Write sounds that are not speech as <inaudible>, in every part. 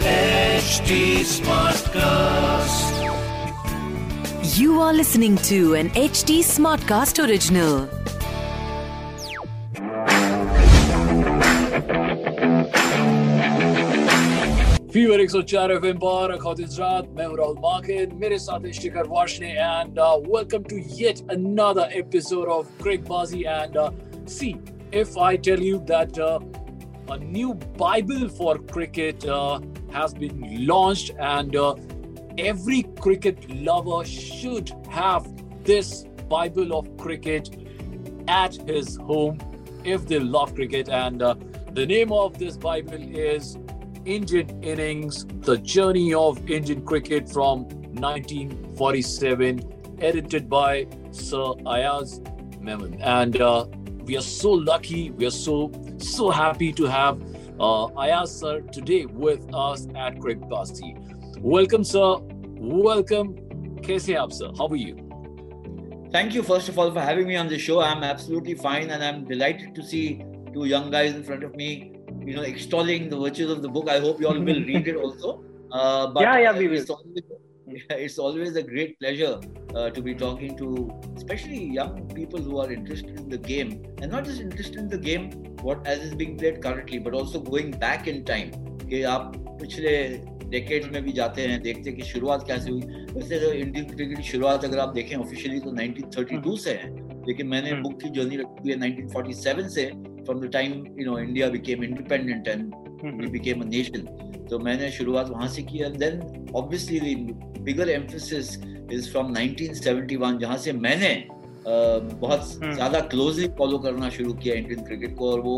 HD Smartcast. You are listening to an HD Smartcast original. Fever 104 FM पर खातिज रात मैं हूं राहुल माकिन मेरे साथ है Shikhar Washne and welcome to yet another episode of क्रिक बाजी and see if I tell you that uh, a new Bible for cricket uh, has been launched, and uh, every cricket lover should have this Bible of cricket at his home if they love cricket. And uh, the name of this Bible is Indian Innings The Journey of Indian Cricket from 1947, edited by Sir Ayaz Memon. And uh, we are so lucky, we are so so happy to have uh, Ayaz sir today with us at Craig Basti. Welcome, sir. Welcome. Kaise aap, sir? How are you? Thank you, first of all, for having me on the show. I'm absolutely fine and I'm delighted to see two young guys in front of me, you know, extolling the virtues of the book. I hope you all will read it also. Uh, but yeah, yeah, we will. It's <laughs> always, yeah, it's always a great pleasure uh, to be talking to, especially young people who are interested in the game, and not just interested in the game, what as is being played currently, but also going back in time. कि आप पिछले decades में भी जाते हैं देखते हैं कि शुरुआत कैसे हुई वैसे तो इंडियन क्रिकेट की शुरुआत अगर आप देखें ऑफिशियली तो 1932 से है लेकिन मैंने हम्म। बुक की जर्नी रखी हुई है 1947 से from the time you know India became independent and we became a nation तो मैंने शुरुआत वहां से की and then obviously bigger emphasis is from 1971 जहाँ से मैंने बहुत। ज़्यादा क्लोजली फॉलो करना शुरू किया इंडियन क्रिकेट को और वो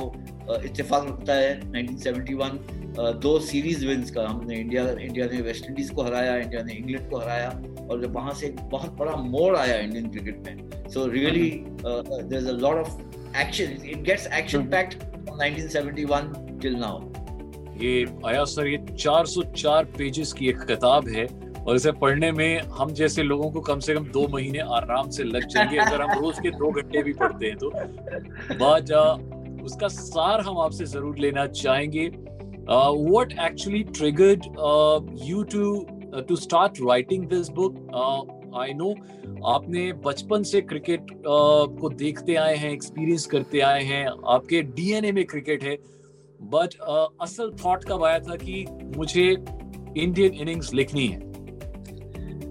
इत्तेफाक रखता है 1971 अ, दो सीरीज़ विंस का हमने इंडिया इंडिया ने वेस्ट इंडीज को हराया इंडिया ने इंग्लैंड को हराया और जब वहाँ से एक बहुत बड़ा मोड़ आया इंडियन क्रिकेट में so really there is a lot of action it gets action packed from 1971 till now ये आया सर ये 404 पेजेस की एक किताब है और इसे पढ़ने में हम जैसे लोगों को कम से कम दो महीने आराम से लग जाएँगे अगर हम रोज के दो घंटे भी पढ़ते हैं तो। बट उसका सार हम आपसे ज़रूर लेना चाहेंगे। What actually triggered you to to start writing this book I know आपने बचपन से क्रिकेट uh, को देखते आए हैं एक्सपीरियंस करते आए हैं। आपके डीएनए में क्रिकेट है। बट असल थॉट कब आया था कि मुझे इंडियन इनिंग्स लिखनी है?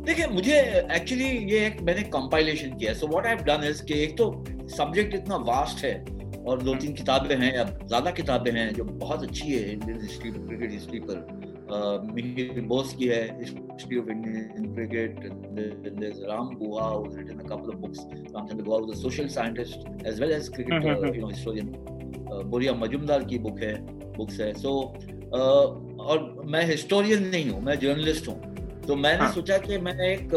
देखिए मुझे एक्चुअली ये एक मैंने कंपाइलेशन किया so what I have done is कि एक तो सब्जेक्ट इतना वास्ट है और दो तीन किताबें हैं या ज़्यादा किताबें हैं जो बहुत अच्छी है इंडियन हिस्ट्री क्रिकेट हिस्ट्री पर। uh, मिहिर बोस की है history of Indian cricket there's Ram Guha who's written a couple of books Ramchandra Guha was a social scientist as well as cricket uh, you know historian. uh, बोरिया मजुमदार की book है books है. सो और मैं historian नहीं हूँ मैं journalist हूँ. तो मैंने हाँ। सोचा कि मैं एक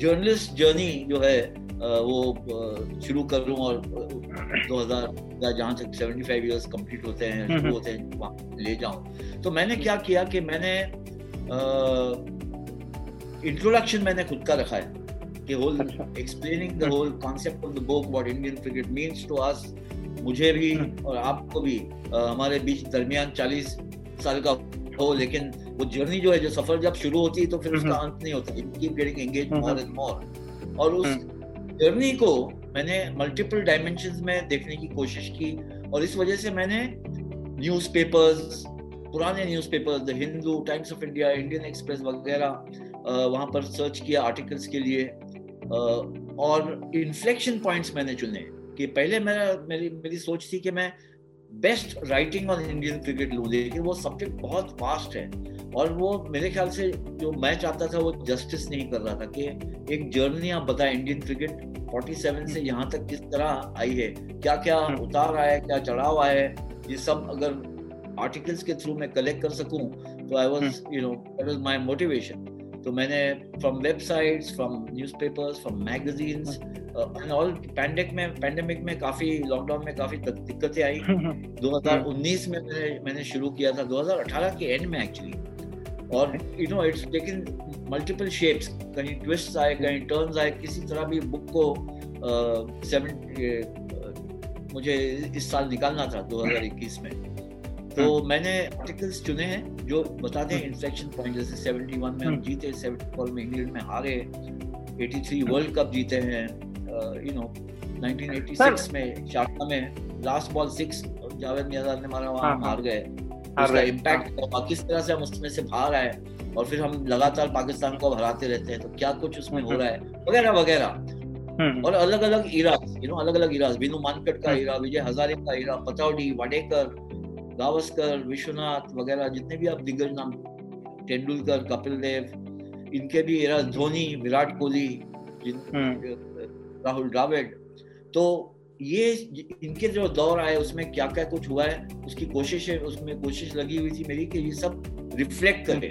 जर्नलिस्ट जर्नी जो है वो शुरू करूँ और दो हज़ार या जहाँ तक 75 इयर्स कंप्लीट होते हैं शुरू होते हैं वहाँ ले जाऊँ. तो मैंने क्या किया कि मैंने इंट्रोडक्शन मैंने खुद का रखा है कि whole. Explaining the whole concept of the book what Indian cricket means to us मुझे भी हम्म। और आपको भी हमारे बीच दरमियान 40 साल का हो लेकिन वो जर्नी जो है जो सफ़र जब शुरू होती है तो फिर उसका हम्म। अंत नहीं होता keep getting engage hmm. More and more और उस जर्नी को मैंने मल्टीपल डायमेंशन में देखने की कोशिश की और इस वजह से मैंने न्यूज़पेपर्स पुराने newspapers the Hindu Times of India Indian Express वगैरह वहाँ पर सर्च किया आर्टिकल्स के लिए और इन्फ्लेक्शन पॉइंट्स मैंने चुने कि पहले मेरा मेरी मेरी सोच थी कि मैं best writing on Indian cricket लूँ। लेकिन वो सब्जेक्ट बहुत फास्ट है। और वो मेरे ख्याल से जो मैं चाहता था वो जस्टिस नहीं कर रहा था कि एक जर्नी आप बताएँ इंडियन क्रिकेट 47 से यहाँ तक किस तरह आई है? क्या क्या हम्म। उतार आया है? क्या चढ़ाव आया है? ये सब अगर आर्टिकल्स के थ्रू मैं कलेक्ट कर सकूँ तो I was you know that was my motivation तो मैंने from websites from newspapers from magazines and all pandemic में पैंडेमिक में काफ़ी लॉकडाउन में काफ़ी दिक्कतें आई। 2019 में मैंने मैंने शुरू किया था 2018 के एंड में एक्चुअली और you know it's taken multiple shapes कहीं ट्विस्ट आए कहीं टर्न्स आए किसी तरह भी बुक को सेवन मुझे इस साल निकालना था 2021 में। तो मैंने आर्टिकल्स चुने हैं। जो बताते हैं इन्फ्लेक्शन पॉइंट जैसे 71 में हम हम्म। जीते 74 में इंग्लैंड में हारे 83 वर्ल्ड कप जीते हैं यू नो 1986 में शारजा में last ball six Javed Miandad ने मारा वहाँ हाँ, हाँ। हार गए उसका इम्पैक्ट और किस तरह से हम उसमें से बाहर आए और फिर हम लगातार पाकिस्तान को हराते रहते हैं तो क्या कुछ उसमें हो हम्म। रहा है वगैरह वगैरह हम्म, और अलग अलग इराज यू नो अलग अलग इराज बिनु मानकट का हम्म। इरा विजय हजारे का इरा पतौडी वाडेकर गावस्कर विश्वनाथ वगैरह जितने भी आप दिग्गज नाम तेंदुलकर कपिल देव इनके भी इराज धोनी विराट कोहली हम्म। राहुल द्राविड। तो ये इनके जो दौर आए उसमें क्या क्या कुछ हुआ है उसकी कोशिश है उसमें कोशिश लगी हुई थी मेरी कि ये सब रिफ्लेक्ट करे।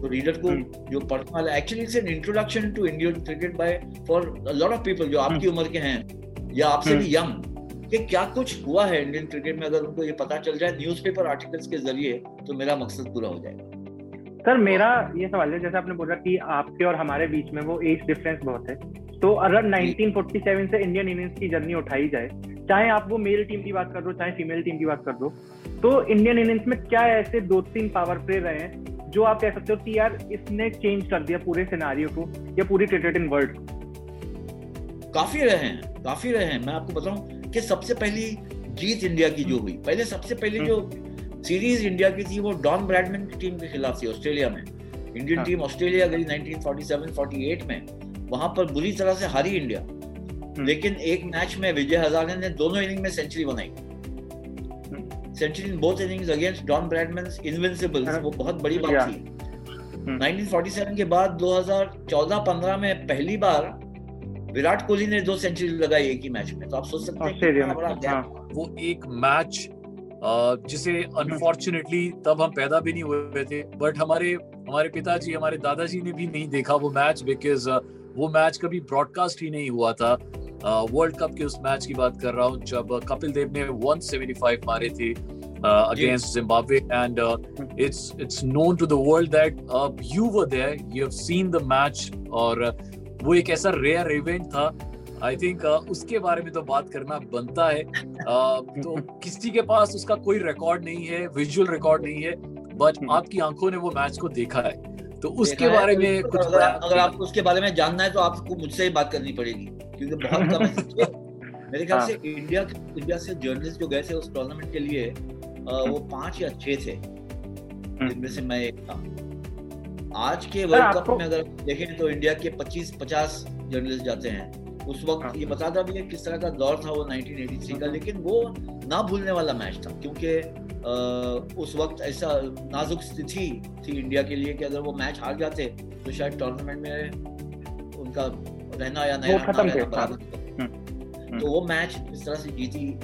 तो रीडर को हम्म। जो पढ़ने वाला actually it's an introduction to Indian cricket by for lot of people जो आपकी उम्र के हैं या आपसे भी यंग कि क्या कुछ हुआ है इंडियन क्रिकेट में? अगर उनको ये पता चल जाए न्यूज़पेपर आर्टिकल्स के ज़रिए तो मेरा मकसद पूरा हो जाएगा। सर मेरा ये सवाल है जैसे आपने बोला कि आपके और हमारे बीच में वो एज डिफरेंस बहुत है। तो अगर 1947 से इंडियन इनिंग्स की जर्नी उठाई जाए चाहे आप वो मेल टीम की बात कर दो चाहे फीमेल टीम की बात कर दो तो इंडियन इनिंग्स में क्या ऐसे दो तीन पावर प्ले रहे हैं जो आप कह सकते हो कि यार इसने चेंज कर दिया पूरे सिनारियो को या पूरी क्रिकेट इन वर्ल्ड काफ़ी रहे हैं काफ़ी रहे हैं। मैं आपको बताऊँ कि सबसे पहली जीत इंडिया की जो हुई पहले सबसे पहले जो सीरीज़ इंडिया की थी वो डॉन ब्रैडमैन की टीम के खिलाफ थी ऑस्ट्रेलिया में। इंडियन हाँ। टीम ऑस्ट्रेलिया गई 1947-48 में। वहाँ पर बुरी तरह से हारी इंडिया। लेकिन एक मैच में विजय हजारे ने दोनों इनिंग में सेंचुरी बनाई। Century in both innings against Don Bradman invincible हाँ। वो बहुत बड़ी बात। थी। 1947 के बाद 2014-15 में पहली बार विराट कोहली ने दो सेंचुरी लगाई एक ही मैच में तो आप सोच सकते हैं बड़ा हाँ। वो एक मैच जिसे अनफॉर्चुनेटली तब हम पैदा भी नहीं हुए थे बट हमारे हमारे पिताजी हमारे दादाजी ने भी नहीं देखा वो मैच बिकॉज़ वो मैच कभी ब्रॉडकास्ट ही नहीं हुआ था। वर्ल्ड कप के उस मैच की बात कर रहा हूँ जब कपिल देव ने 175 मारे थे against Zimbabwe and it's it's known to the world that you were there you have seen the match और uh, वो एक ऐसा रेयर इवेंट था। आई थिंक uh, उसके बारे में तो बात करना बनता है। <laughs> Uh, तो किसी के पास उसका कोई रिकॉर्ड नहीं है विजुअल रिकॉर्ड नहीं है बट आपकी आँखों ने वो मैच को देखा है। तो उसके बारे में तो कुछ अगर, अगर आपको उसके बारे में जानना है तो आपको मुझसे ही बात करनी पड़ेगी क्योंकि बहुत कम है। <laughs> मेरे ख्याल हाँ। से इंडिया इंडिया से जर्नलिस्ट जो गए थे उस टूर्नामेंट के लिए वो पाँच या छह थे जिनमें से मैं एक था। आज के वर्ल्ड कप में अगर देखें तो इंडिया के 25-50 जर्नलिस्ट जाते हैं। उस वक्त हाँ। ये बताता भी है किस तरह का दौर था वो 1983 का लेकिन वो ना भूलने वाला मैच था क्योंकि उस वक्त ऐसा नाजुक स्थिति थी इंडिया के लिए कि अगर वो मैच हार जाते तो शायद टूर्नामेंट में उनका रहना या नहीं वो रहना बराबर हम्म। तो वो मैच इस तरह से जीती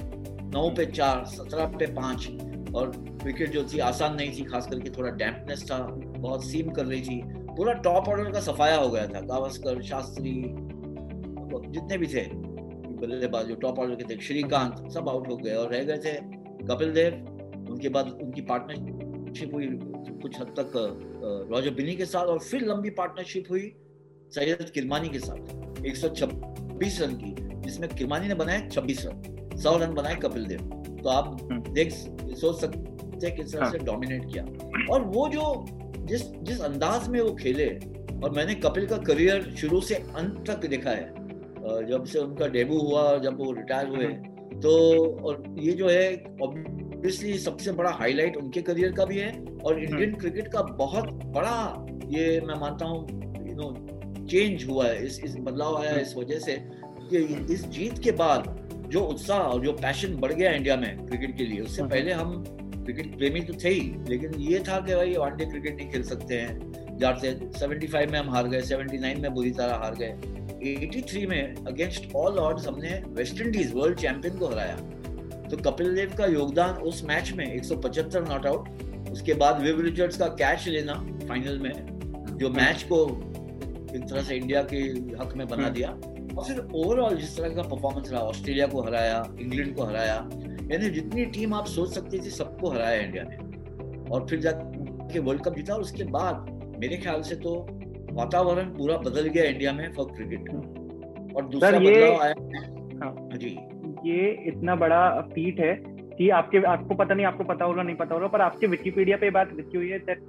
नौ पे चार सत्रह पे पाँच और विकेट जो थी आसान नहीं थी खास करके थोड़ा डैम्पनेस था। बहुत सीम कर रही थी। पूरा टॉप ऑर्डर का सफाया हो गया था। गावस्कर शास्त्री जितने भी थे बल्लेबाज जो टॉप ऑर्डर के थे श्रीकांत सब आउट हो गए और रह गए थे कपिल देव। उनके बाद उनकी पार्टनरशिप हुई कुछ हद तक रॉजर बिनी के साथ और फिर लंबी पार्टनरशिप हुई सैयद किरमानी के साथ। 126 रन की जिसमें किरमानी ने बनाए 26 रन। सौ रन बनाए कपिल देव। तो आप देख सोच सकते हैं किस तरह से डोमिनेट किया। और वो जो जिस जिस अंदाज में वो खेले और मैंने कपिल का करियर शुरू से अंत तक देखा है जब से उनका डेब्यू हुआ जब वो रिटायर हुए तो और ये जो है ऑब्वियसली सबसे बड़ा हाईलाइट उनके करियर का भी है और इंडियन क्रिकेट का बहुत बड़ा ये मैं मानता हूँ यू नो चेंज हुआ है इस इस बदलाव आया है इस वजह से कि इस जीत के बाद जो उत्साह और जो पैशन बढ़ गया इंडिया में क्रिकेट के लिए उससे पहले हम क्रिकेट प्रेमी तो थे ही लेकिन ये था कि भाई वनडे क्रिकेट नहीं खेल सकते हैं। जाते 75 में हम हार गए 79 में बुरी तरह हार गए। 83 में अगेंस्ट ऑल ऑड्स हमने वेस्ट इंडीज वर्ल्ड चैंपियन को हराया। तो कपिल देव का योगदान उस मैच में 175 नॉट आउट उसके बाद विव रिचर्ड्स का कैच लेना फाइनल में जो मैच को एक तरह से इंडिया के हक में बना दिया। और फिर ओवरऑल जिस तरह का परफॉर्मेंस रहा ऑस्ट्रेलिया को हराया इंग्लैंड को हराया यानी जितनी टीम आप सोच सकते थे सबको हराया इंडिया ने। और फिर जाके वर्ल्ड कप जीता और उसके बाद मेरे ख्याल से तो वातावरण पूरा बदल गया इंडिया में फॉर क्रिकेट का और दूसरा बदलाव आया हाँ। जी। ये इतना बड़ा फीट है कि आपके आपको पता नहीं आपको पता होगा नहीं पता होगा पर आपके विकिपीडिया पे बात लिखी हुई है that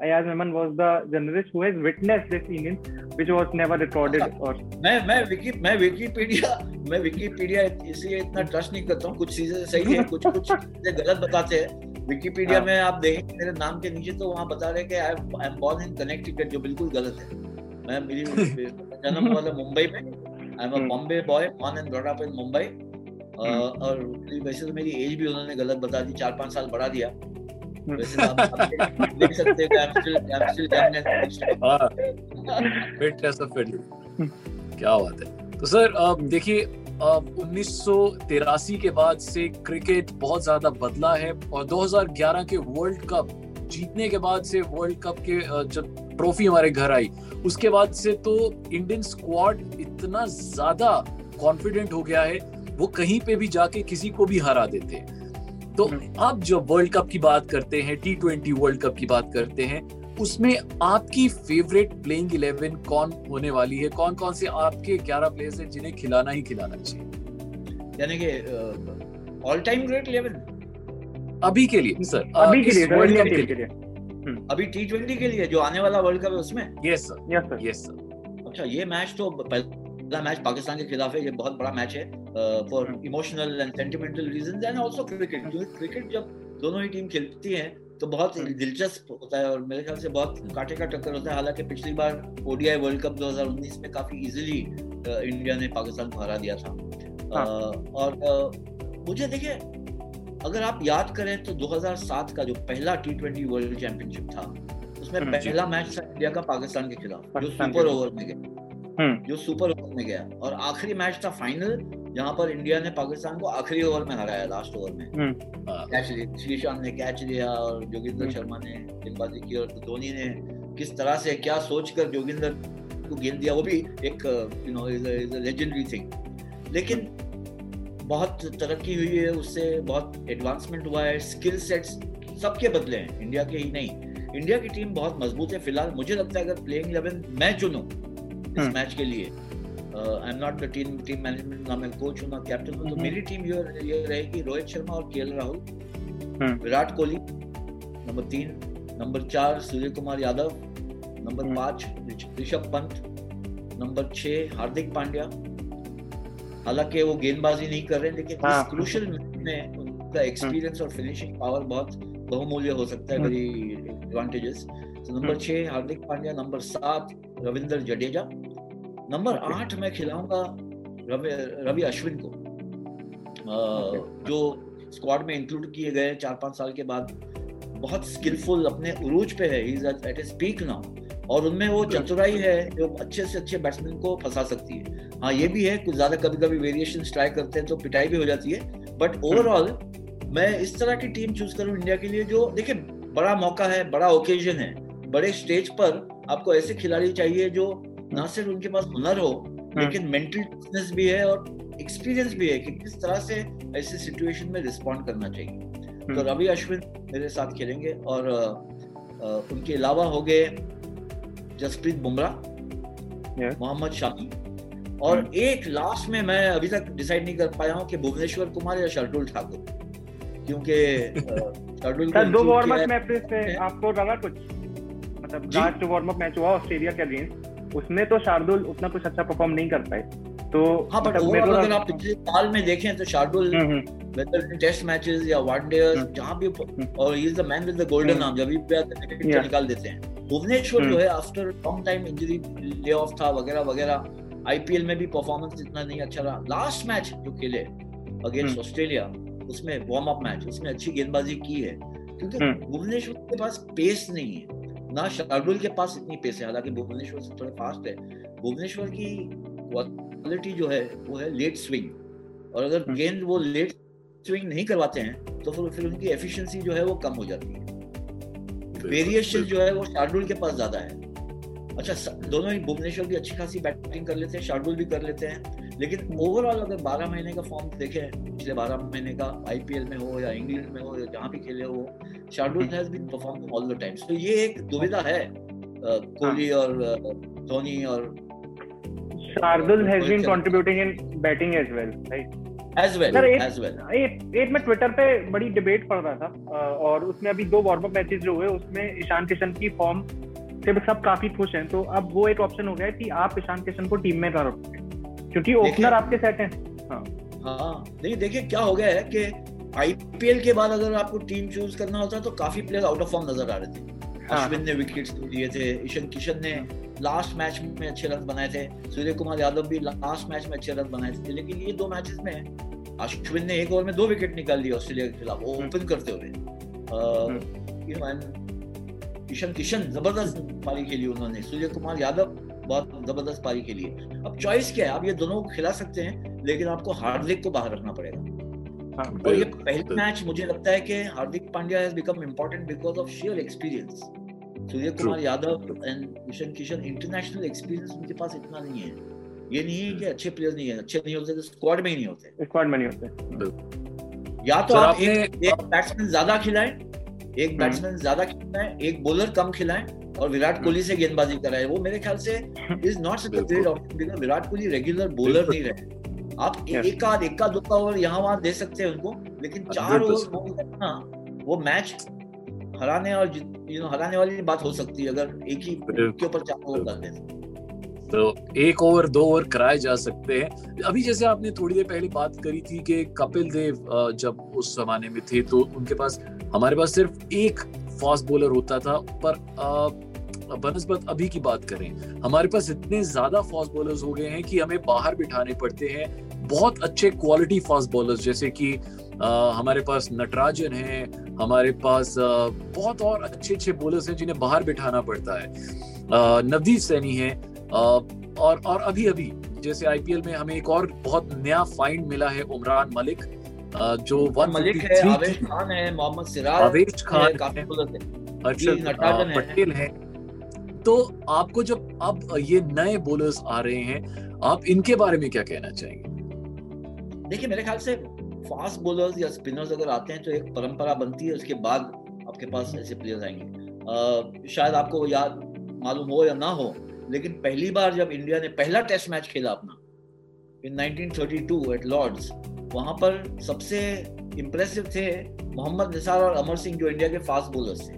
Ayaz Memon was the journalist who has witnessed this innings which was never recorded or मैं मैं विकी मैं विकिपीडिया मैं विकिपीडिया इसलिए इतना ट्रस्ट नहीं करता हूँ। कुछ चीज़ें सही है कुछ कुछ चीज़ें गलत बताते हैं। विकिपीडिया हाँ। में आप देखेंगे मेरे नाम के नीचे तो वहाँ बता रहे कि I am born in Connecticut जो बिल्कुल गलत है। मैं मेरी <laughs> जन्म था मुंबई में। I am a hmm. Bombay boy born and brought up in Mumbai अ, और वैसे तो मेरी एज भी उन्होंने गलत बता दी चार पाँच साल बढ़ा दिया। <laughs> क्या बात है। तो सर देखिए उन्नीस के बाद से क्रिकेट बहुत ज़्यादा बदला है और 2011 के वर्ल्ड कप जीतने के बाद से वर्ल्ड कप के जब ट्रॉफी हमारे घर आई उसके बाद से तो इंडियन स्क्वाड इतना ज़्यादा कॉन्फिडेंट हो गया है वो कहीं पे भी जाके किसी को भी हरा देते। हैं तो अब जब वर्ल्ड कप की बात करते हैं टी ट्वेंटी वर्ल्ड कप की बात करते हैं उसमें आपकी फेवरेट प्लेइंग इलेवन कौन होने वाली है? कौन कौन से आपके 11 प्लेयर्स हैं जिन्हें खिलाना ही खिलाना चाहिए? यानी कि ऑल टाइम ग्रेट इलेवन अभी के लिए सर अभी के लिए वर्ल्ड कप के के लिए अभी टी ट्वेंटी के लिए जो आने वाला वर्ल्ड कप है उसमें? Yes sir yes sir yes sir अच्छा ये मैच तो पहला मैच पाकिस्तान के खिलाफ है ये बहुत बड़ा मैच है for. Emotional and sentimental reasons and also cricket क्योंकि क्रिकेट जब दोनों ही टीम खेलती हैं तो बहुत। दिलचस्प होता है और मेरे ख्याल से बहुत कांटे का टक्कर होता है हालाँकि पिछली बार ओडीआई वर्ल्ड कप 2019 में काफ़ी इजीली इंडिया ने पाकिस्तान को हरा दिया था हाँ। और मुझे देखिए अगर आप याद करें तो 2007 का जो पहला टी ट्वेंटी वर्ल्ड चैंपियनशिप था उसमें हम्म, पहला मैच था इंडिया का पाकिस्तान के खिलाफ जो सुपर ओवर में गया जो सुपर ओवर में गया। और आखिरी मैच था फाइनल जहाँ पर इंडिया ने पाकिस्तान को आखिरी ओवर में हराया लास्ट ओवर में। हाँ, कैच लिया श्रीशांत ने कैच लिया और जोगिंदर हम्म। शर्मा ने गेंदबाजी की और धोनी ने किस तरह से क्या सोचकर जोगिंदर को गेंद दिया वो भी एक you know is a legendary thing लेकिन बहुत तरक्की हुई है उससे बहुत एडवांसमेंट हुआ है स्किल सेट्स सबके बदले हैं इंडिया के ही नहीं। इंडिया की टीम बहुत मज़बूत है फ़िलहाल मुझे लगता है अगर प्लेइंग इलेवन मैं चुनूं इस हम्म। मैच के लिए I am not the team team management ना मैं कोच हूँ ना कैप्टन हूँ तो हम्म। मेरी टीम ये ये रहेगी रोहित शर्मा और केएल राहुल हम्म। विराट कोहली नंबर तीन नंबर चार सूर्य कुमार यादव नंबर। पाँच ऋषभ पंत नंबर छह हार्दिक पांड्या हालाँकि वो गेंदबाजी नहीं कर रहे लेकिन हाँ। इस क्रूशल में उनका एक्सपीरियंस और फिनिशिंग पावर बहुत बहुमूल्य हो सकता है। वेरी एडवांटेजेस तो नंबर। छह हार्दिक पांड्या नंबर सात रविंद्र जडेजा नंबर आठ मैं खिलाऊँगा रवि रवि अश्विन को। जो स्क्वाड में इंक्लूड किए गए चार पाँच साल के बाद बहुत स्किलफुल अपने उरूज पे है। एट ए पीक नाउ और उनमें वो चतुराई है जो अच्छे से अच्छे बैट्समैन को फंसा सकती है। हाँ ये भी है कुछ ज़्यादा कभी कभी वेरिएशन ट्राई करते हैं तो पिटाई भी हो जाती है। बट ओवरऑल मैं इस तरह की टीम चूज़ करूँ इंडिया के लिए जो देखिए बड़ा मौका है बड़ा ओकेजन है। बड़े स्टेज पर आपको ऐसे खिलाड़ी चाहिए जो ना सिर्फ़ उनके पास हुनर हो लेकिन मेंटल टफनेस भी है और एक्सपीरियंस भी है कि किस तरह से ऐसे सिचुएशन में रिस्पॉन्ड करना चाहिए। तो रवि अश्विन मेरे साथ खेलेंगे और उनके अलावा हो गए जसप्रीत बुमराह मोहम्मद शामी और एक लास्ट में मैं अभी तक डिसाइड नहीं कर पाया हूँ कि भुवनेश्वर कुमार या शार्दुल ठाकुर क्योंकि <laughs> शार्दुल दो वार्म अप मैचेस से आपको लगा कुछ? मतलब लास्ट वार्म अप मैच हुआ ऑस्ट्रेलिया के अगेंस्ट उसमें तो शार्दुल उतना कुछ अच्छा परफॉर्म नहीं कर पाए तो हाँ बट मतलब ओवरऑल अगर आप पिछले साल में देखें तो Shardul hmm, hmm, whether in test matches या वनडे हम्म। जहाँ भी और ही is the man with the golden hmm. Arm जब भी Yeah. निकाल देते हैं भुवनेश्वर जो हम्म। है after long time injury lay off था वगैरह वगैरह आईपीएल में भी परफॉर्मेंस इतना नहीं अच्छा रहा लास्ट मैच जो खेले अगेंस्ट हम्म। ऑस्ट्रेलिया उसमें वार्म अप मैच उसमें अच्छी गेंदबाजी की है क्योंकि हम्म। भुवनेश्वर के पास पेस नहीं है ना शार्दुल के पास इतनी पेस है हालाँकि भुवनेश्वर से थोड़े फास्ट है। भुवनेश्वर की क्वालिटी जो है वो है लेट स्विंग और अगर हम्म। गेंद वो लेट स्विंग नहीं करवाते हैं तो फिर फिर उनकी एफिशिएंसी जो है वो कम हो जाती है। वेरिएशन जो है वो शार्दुल के पास ज़्यादा है। अच्छा दोनों ही भुवनेश्वर भी अच्छी खासी बैटिंग कर लेते हैं शार्दुल भी कर लेते हैं। लेकिन ओवरऑल अगर 12 महीने का फॉर्म देखें पिछले 12 महीने का आईपीएल में हो या इंग्लैंड में हो या जहाँ भी खेले हो Shardul has been performing all the times तो ये एक दुविधा है कोहली और धोनी और Shardul has been. Contributing in batting as well right as well sir एक एज एक एक मैं ट्विटर पे बड़ी डिबेट पढ़ रहा था और उसमें अभी दो वार्म अप मैचेस जो हुए उसमें ईशान किशन की फॉर्म से सब काफ़ी खुश हैं। तो अब वो एक ऑप्शन हो गया है कि आप ईशान किशन को टीम में रखोगे क्योंकि ओपनर आपके सेट हैं। हाँ। नहीं देखिए क्या हो गया है कि आईपीएल के बाद अगर आपको टीम चूज़ करना होता तो काफ़ी प्लेयर आउट ऑफ़ फॉर्म नज़र आ रहे थे। हाँ। अश्विन ने विकेट्स लिए थे ईशन किशन ने लास्ट मैच में अच्छे रन बनाए थे सूर्य कुमार यादव भी लास्ट मैच में अच्छे रन बनाए थे। लेकिन ये दो मैचेस में अश्विन ने एक ओवर में दो विकेट निकाल लिए ऑस्ट्रेलिया के खिलाफ वो हम्म। ओपन करते हुए। यू ईशन किशन ज़बरदस्त पारी खेली उन्होंने। सूर्य कुमार यादव बहुत ज़बरदस्त पारी खेली है अब चॉइस क्या है? आप ये दोनों को खिला सकते हैं लेकिन आपको हार्दिक को बाहर रखना पड़ेगा। हाँ और ये पहला मैच मुझे लगता है कि Hardik Pandya has become important because of share experience Surya Kumar Yadav and Ishan Kishan international experience उनके पास इतना नहीं है। ये नहीं है कि अच्छे प्लेयर नहीं है अच्छे नहीं होते तो स्क्वाड में ही नहीं होते। स्क्वाड में नहीं होते। या तो आप एक एक बैट्समैन ज़्यादा खिलाएँ एक बैट्समैन ज़्यादा खिलाएँ एक बॉलर कम खिलाएँ और विराट कोहली से गेंदबाजी कराए वो मेरे ख्याल से is not such great option because Virat Kohli regular bowler नहीं रहे। आप एक आध एक का दो का ओवर यहाँ वहाँ दे सकते हैं उनको लेकिन चार ओवर ना वो मैच हराने और यू नो हराने वाली बात हो सकती है अगर एक ही के ऊपर चार ओवर डालते हैं तो एक ओवर दो ओवर कराए जा सकते हैं। अभी जैसे आपने थोड़ी देर पहले बात करी थी कि कपिल देव जब उस जमाने में थे तो उनके पास हमारे पास सिर्फ़ एक फास्ट बॉलर होता था पर बनस्बत अभी की बात करें हमारे पास इतने ज़्यादा फास्ट बॉलर्स हो गए हैं कि हमें बाहर बिठाने पड़ते हैं। बहुत अच्छे क्वालिटी फास्ट बॉलर्स जैसे कि अ, हमारे पास नटराजन है हमारे पास अ, बहुत और अच्छे अच्छे बॉलर्स हैं जिन्हें बाहर बिठाना पड़ता है। नवदीप सैनी है और और अभी अभी जैसे आईपीएल में हमें एक और बहुत नया फाइंड मिला है उमरान मलिक जो मलिक है 153 आवेश खान है मोहम्मद सिराज आवेश खान। पटेल है। तो आपको जब अब ये नए बॉलर्स आ रहे हैं आप इनके बारे में क्या कहना चाहेंगे? देखिए मेरे ख्याल से फास्ट बॉलर्स या स्पिनर्स अगर आते हैं तो एक परंपरा बनती है उसके बाद आपके पास ऐसे प्लेयर्स आएँगे। अ, शायद आपको याद मालूम हो या ना हो लेकिन पहली बार जब इंडिया ने पहला टेस्ट मैच खेला अपना इन 1932 एट लॉर्ड्स वहाँ पर सबसे इम्प्रेसिव थे मोहम्मद निसार और अमर सिंह जो इंडिया के फास्ट बॉलर्स थे।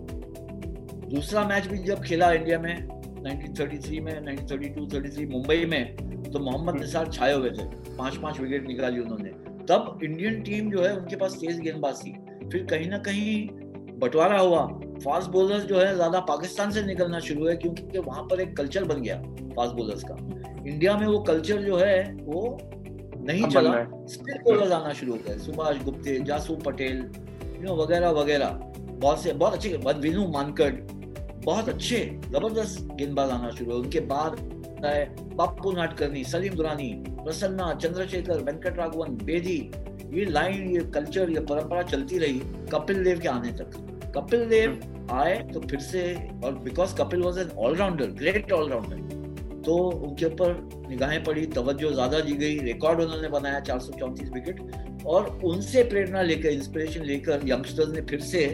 दूसरा मैच भी जब खेला इंडिया में 1933 में 1932 33 मुंबई में तो मोहम्मद निसार छाए हुए थे। पाँच पाँच विकेट निकाली उन्होंने। तब इंडियन टीम जो है उनके पास तेज गेंदबाज। थी फिर कहीं ना कहीं बंटवारा हुआ। फास्ट बॉलर्स जो है ज़्यादा पाकिस्तान से निकलना शुरू हुए क्योंकि वहाँ पर एक कल्चर बन गया फास्ट बॉलर्स का। इंडिया में वो कल्चर जो है वो नहीं चला। है। स्पिन बॉलर्स आना शुरू हो गए। सुभाष गुप्ते जासू पटेल यू नो वगैरह वगैरह। बहुत से बहुत अच्छे विनू मानकड बहुत अच्छे ज़बरदस्त गेंदबाज आना शुरू हुए। उनके बाद है बापू नाटकर्णी सलीम दुरानी प्रसन्ना चंद्रशेखर वेंकट राघवन बेदी। ये लाइन ये कल्चर ये परंपरा चलती रही कपिल देव के आने तक। कपिल देव आए तो फिर से, और because Kapil was an allrounder great allrounder तो उनके ऊपर निगाहें पड़ी, तवज्जो ज़्यादा दी गई रिकॉर्ड उन्होंने बनाया चार सौ चौंतीस विकेट और उनसे प्रेरणा लेकर इंस्पिरेशन लेकर यंगस्टर्स ने फिर से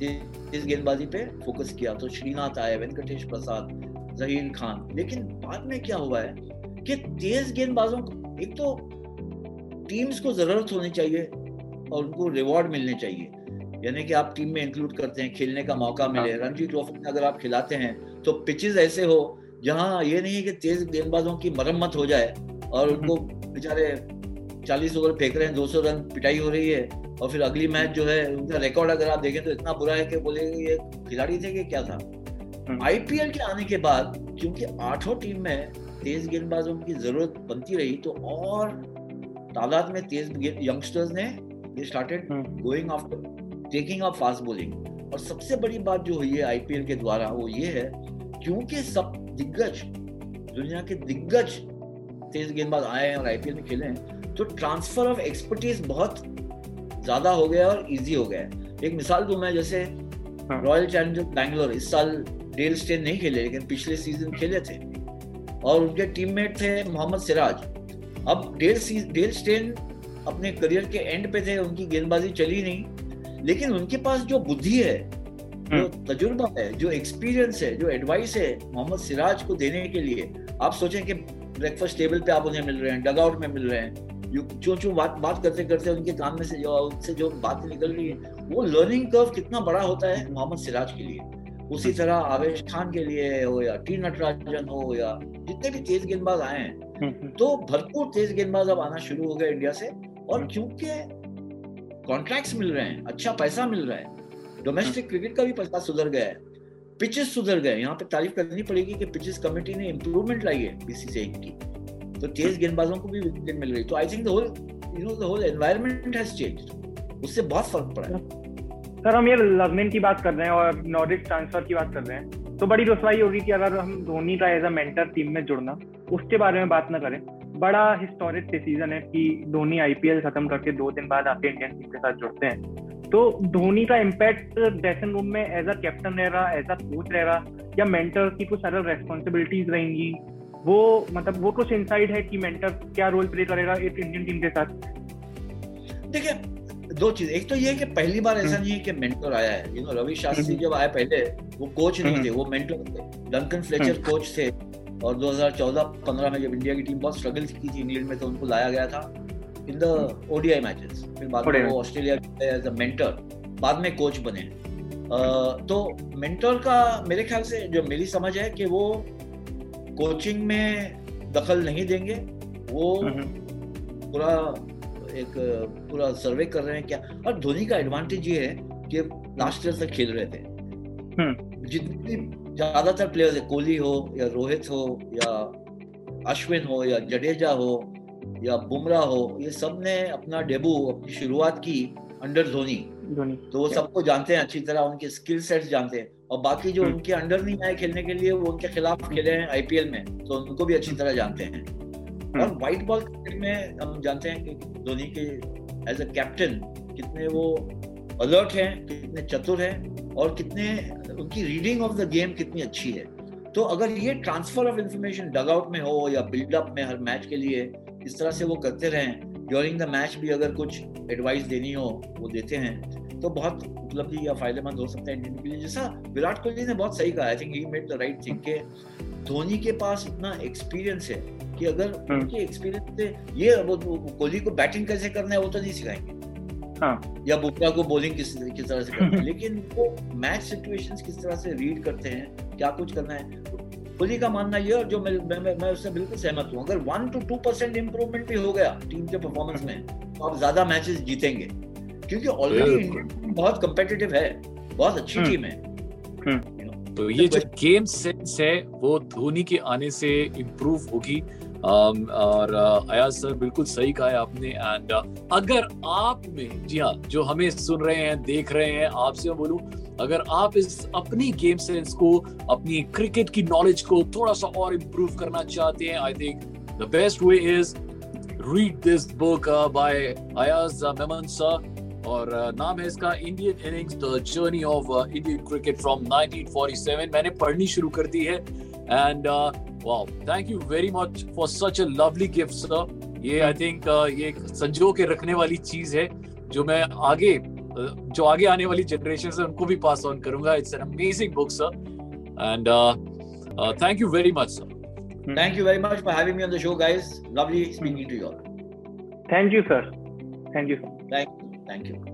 इस गेंदबाजी पे फोकस किया। तो श्रीनाथ आए, वेंकटेश प्रसाद, जहीर खान। लेकिन बाद में क्या हुआ है कि तेज गेंदबाजों को, एक तो टीम्स को ज़रूरत होनी चाहिए और उनको रिवॉर्ड मिलने चाहिए। यानी कि आप टीम में इंक्लूड करते हैं खेलने का मौका मिले रणजी ट्रॉफी में अगर आप खिलाते हैं तो पिचेस ऐसे हो जहाँ ये नहीं है कि तेज गेंदबाजों की मरम्मत हो जाए और उनको बेचारे चालीस ओवर फेंक रहे हैं दो सौ रन पिटाई हो रही है और फिर अगली मैच जो है उनका रिकॉर्ड अगर आप देखें तो इतना बुरा है कि बोले ये खिलाड़ी थे कि क्या था? आईपीएल के आने के बाद क्योंकि आठों टीम में तेज गेंदबाजों की ज़रूरत बनती रही तो और तादाद में तेज यंगस्टर्स ने they started going after taking up fast bowling और सबसे बड़ी बात जो हुई है आईपीएल के द्वारा वो ये है क्योंकि सब दिग्गज दुनिया के दिग्गज तेज गेंदबाज आए हैं और आईपीएल में खेले हैं तो ट्रांसफ़र ऑफ़ एक्सपर्टीज बहुत ज़्यादा हो गया और इजी हो गया है। एक मिसाल दूँ मैं जैसे रॉयल चैलेंजर बैंगलोर इस साल डेल स्टेन नहीं खेले लेकिन पिछले सीज़न खेले थे। और उनके टीममेट थे मोहम्मद सिराज। अब डेल डेल स्टेन अपने करियर के एंड पे थे उनकी गेंदबाजी चली नहीं। लेकिन उनके पास जो बुद्धि है जो तजुर्बा है जो एक्सपीरियंस है जो एडवाइस है मोहम्मद सिराज को देने के लिए आप सोचें कि ब्रेकफास्ट टेबल पे आप उन्हें मिल रहे हैं डग आउट में मिल रहे हैं जो जो बात बात करते करते उनके कान में से जो उनसे जो बात निकल रही है वो लर्निंग कर्व कितना बड़ा होता है मोहम्मद सिराज के लिए। उसी हम्म। तरह आवेश खान के लिए हो या टी नटराजन हो या जितने भी तेज गेंदबाज आए हैं हम्म, हम्म, तो भरपूर तेज गेंदबाज अब आना शुरू हो गए इंडिया से और क्योंकि कॉन्ट्रैक्ट्स मिल रहे हैं अच्छा पैसा मिल रहा है। डोमेस्टिक क्रिकेट का भी पैसा सुधर गया है। पिचेस सुधर गए यहाँ पे तारीफ़ करनी पड़ेगी कि पिचेस कमेटी ने इम्प्रूवमेंट लाई है बीसीसीआई की। तो तेज गेंदबाजों को भी विकेट मिल गई। तो I think the whole you know the whole environment has changed उससे बहुत फ़र्क पड़ा है। सर हम ये लवमेन की बात कर रहे हैं और नॉर्डिक ट्रांसफ़र की बात कर रहे हैं। तो बड़ी रसवाई होगी कि अगर हम धोनी का एज अ मेंटर टीम में जुड़ना उसके बारे में बात ना करें। बड़ा हिस्टोरिक डिसीज़न है कि धोनी आईपीएल खत्म करके दो दिन बाद आके इंडियन टीम के साथ जुड़ते हैं। तो धोनी का इम्पैक्ट ड्रेसिंग रूम में एज अ कैप्टन रह रहा एज अ कोच रह रहा या मेंटर की कुछ अलग रेस्पॉन्सिबिलिटीज रहेंगी वो मतलब वो कुछ इंसाइड है कि मेंटर क्या रोल प्ले करेगा एक इंडियन टीम के साथ? देखिए दो चीज़। एक तो ये है कि पहली बार ऐसा नहीं है कि मेंटर आया है। यू नो रवि शास्त्री हम्म। जब आए पहले वो कोच नहीं हम्म। थे वो मेंटर थे। डंकन फ्लेचर कोच थे। और 2014-15 में जब इंडिया की टीम बहुत स्ट्रगल की थी इंग्लैंड में तो उनको लाया गया था इन द ओडीआई मैचेस फिर बाद में वो ऑस्ट्रेलिया एज अ मेंटर बाद में कोच बने। तो मेंटर का मेरे ख्याल से जो मेरी समझ है कि वो कोचिंग में दखल नहीं देंगे वो पूरा एक पूरा सर्वे कर रहे हैं क्या। और धोनी का एडवांटेज ये है कि लास्ट ईयर तक खेल रहे थे। हम्म। जितने ज़्यादातर प्लेयर्स है कोहली हो या रोहित हो या अश्विन हो या जडेजा हो या बुमराह हो ये सबने अपना डेबू अपनी शुरुआत की अंडर धोनी। तो वो सबको जानते हैं अच्छी तरह उनके स्किल सेट्स जानते हैं। और बाकी जो हम्म। उनके अंडर नहीं आए खेलने के लिए वो उनके खिलाफ खेले हैं आईपीएल में तो उनको भी अच्छी तरह जानते हैं। और व्हाइट बॉल क्रिकेट में हम जानते हैं कि धोनी के एज अ कैप्टन कितने वो अलर्ट हैं कितने चतुर हैं और कितने उनकी रीडिंग ऑफ़ द गेम कितनी अच्छी है। तो अगर ये ट्रांसफ़र ऑफ़ इंफॉर्मेशन डगआउट में हो या बिल्डअप में हर मैच के लिए इस तरह से वो करते रहें। ड्यूरिंग द मैच भी अगर कुछ एडवाइस देनी हो वो देते हैं। तो बहुत उपलब्धि या फ़ायदेमंद हो सकता है इंडियन के लिए। जैसा विराट कोहली ने बहुत सही कहा I think he made the right thing के धोनी के पास इतना एक्सपीरियंस है कि अगर हम्म। उनके एक्सपीरियंस से ये वो कोहली को बैटिंग कैसे करना है वो तो नहीं सिखाएँगे। हाँ। या बुमराह को बॉलिंग किस किस तरह से करना है। <laughs> लेकिन वो मैच सिचुएशंस किस तरह से रीड करते हैं क्या कुछ करना है कोहली का मानना ये और जो मैं मैं, मैं, मैं उससे बिल्कुल सहमत हूँ। अगर one to two percent improvement भी हो गया टीम के परफॉर्मेंस में तो आप ज़्यादा मैचेस जीतेंगे। क्योंकि ऑलरेडी इंडियन टीम बहुत कम्पिटिटिव है बहुत अच्छी हम्म। टीम है। तो ये जो गेम सेंस है वो धोनी के आने से इम्प्रूव होगी। और uh, अयाज सर बिल्कुल सही कहा है आपने एंड अगर आप में जी हाँ जो हमें सुन रहे हैं देख रहे हैं आपसे मैं बोलूँ अगर आप इस अपनी गेम सेंस को अपनी क्रिकेट की नॉलेज को थोड़ा सा और इम्प्रूव करना चाहते हैं I think the best way is read this book by Ayaz Memon sir और uh, नाम है इसका Indian innings the journey of Indian cricket from 1947 मैंने पढ़नी शुरू कर दी है and wow thank you very much for such a lovely gift sir ये आई थिंक ये एक संजो के रखने वाली चीज़ है जो मैं आगे uh, जो आगे आने वाली जनरेशन है उनको भी पास ऑन करूँगा it's an amazing book sir and thank you very much sir Thank you very much for having me on the show, guys. Lovely speaking to you all. Thank you sir thank you sir Thank you. Thank you.